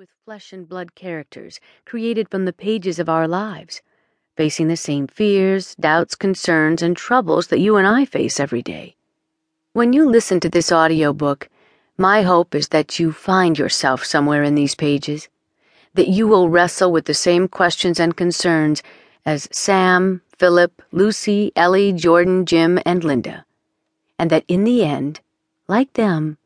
with flesh and blood characters created from the pages of our lives, facing the same fears, doubts, concerns, and troubles that you and I face every day. When you listen to this audiobook, my hope is that you find yourself somewhere in these pages, that you will wrestle with the same questions and concerns as Sam, Philip, Lucy, Ellie, Jordan, Jim, and Linda, and that in the end, like them,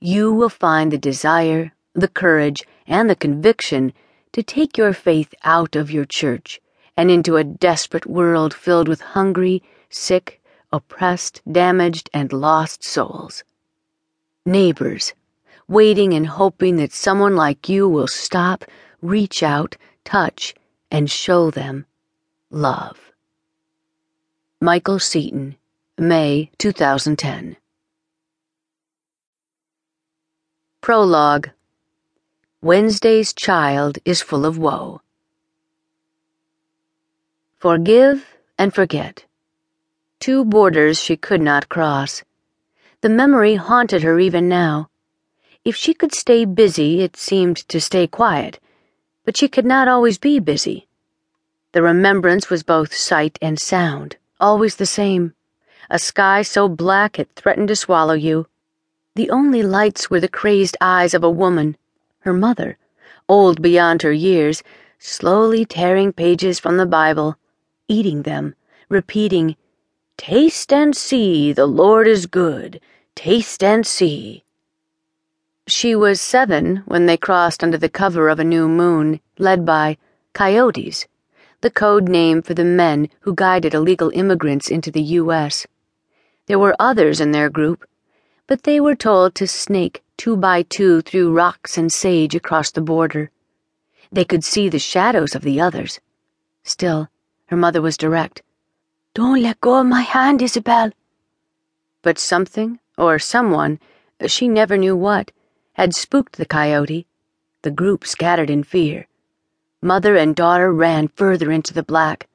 you will find the desire, the courage, and the conviction to take your faith out of your church and into a desperate world filled with hungry, sick, oppressed, damaged, and lost souls. Neighbors, waiting and hoping that someone like you will stop, reach out, touch, and show them love. Michael Seaton, May 2010. Prologue Wednesday's child is full of woe. Forgive and forget. Two borders she could not cross. The memory haunted her even now. If she could stay busy, it seemed to stay quiet, but she could not always be busy. The remembrance was both sight and sound, always the same. A sky so black it threatened to swallow you. The only lights were the crazed eyes of a woman her mother, old beyond her years, slowly tearing pages from the Bible, eating them, repeating, Taste and see, the Lord is good. Taste and see. She was seven when they crossed under the cover of a new moon, led by coyotes, the code name for the men who guided illegal immigrants into the U.S. There were others in their group, but they were told to snake two by two through rocks and sage across the border. They could see the shadows of the others. Still, her mother was direct. Don't let go of my hand, Isabel. But something, or someone, she never knew what, had spooked the coyote. The group scattered in fear. Mother and daughter ran further into the black.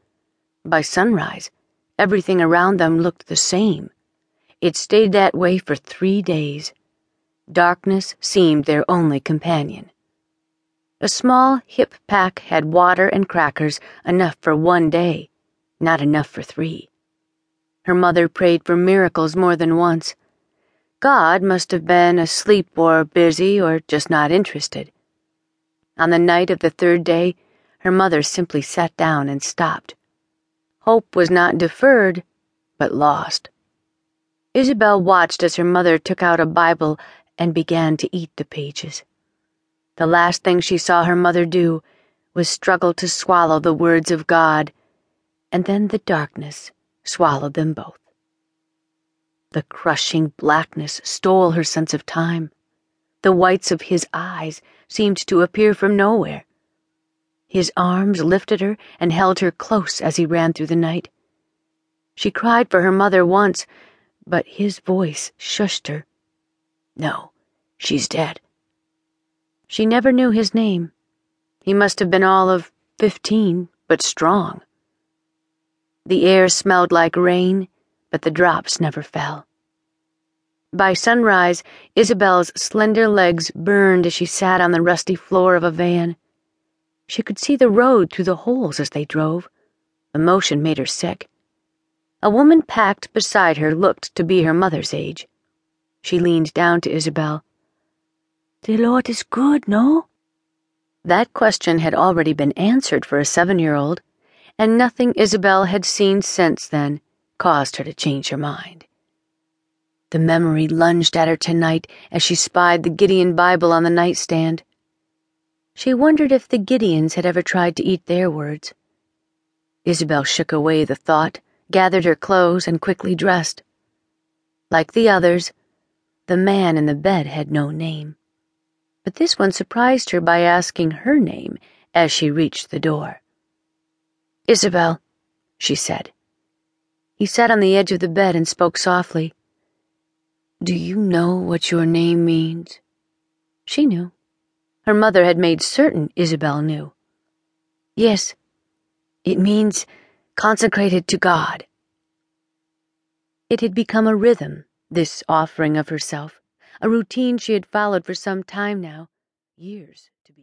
By sunrise, everything around them looked the same. It stayed that way for three days. Darkness seemed their only companion. A small hip pack had water and crackers, enough for one day, not enough for three. Her mother prayed for miracles more than once. God must have been asleep or busy or just not interested. On the night of the third day, her mother simply sat down and stopped. Hope was not deferred, but lost. Isabel watched as her mother took out a Bible and began to eat the pages. The last thing she saw her mother do was struggle to swallow the words of God, and then the darkness swallowed them both. The crushing blackness stole her sense of time. The whites of his eyes seemed to appear from nowhere. His arms lifted her and held her close as he ran through the night. She cried for her mother once, but his voice shushed her. No, she's dead. She never knew his name. He must have been all of fifteen, but strong. The air smelled like rain, but the drops never fell. By sunrise, Isabel's slender legs burned as she sat on the rusty floor of a van. She could see the road through the holes as they drove. The motion made her sick. A woman packed beside her looked to be her mother's age. She leaned down to Isabel. The Lord is good, no? That question had already been answered for a seven year old, and nothing Isabel had seen since then caused her to change her mind. The memory lunged at her tonight as she spied the Gideon Bible on the nightstand. She wondered if the Gideons had ever tried to eat their words. Isabel shook away the thought, gathered her clothes, and quickly dressed. Like the others, the man in the bed had no name. But this one surprised her by asking her name as she reached the door. Isabel, she said. He sat on the edge of the bed and spoke softly. Do you know what your name means? She knew. Her mother had made certain Isabel knew. Yes, it means consecrated to God. It had become a rhythm this offering of herself, a routine she had followed for some time now, years.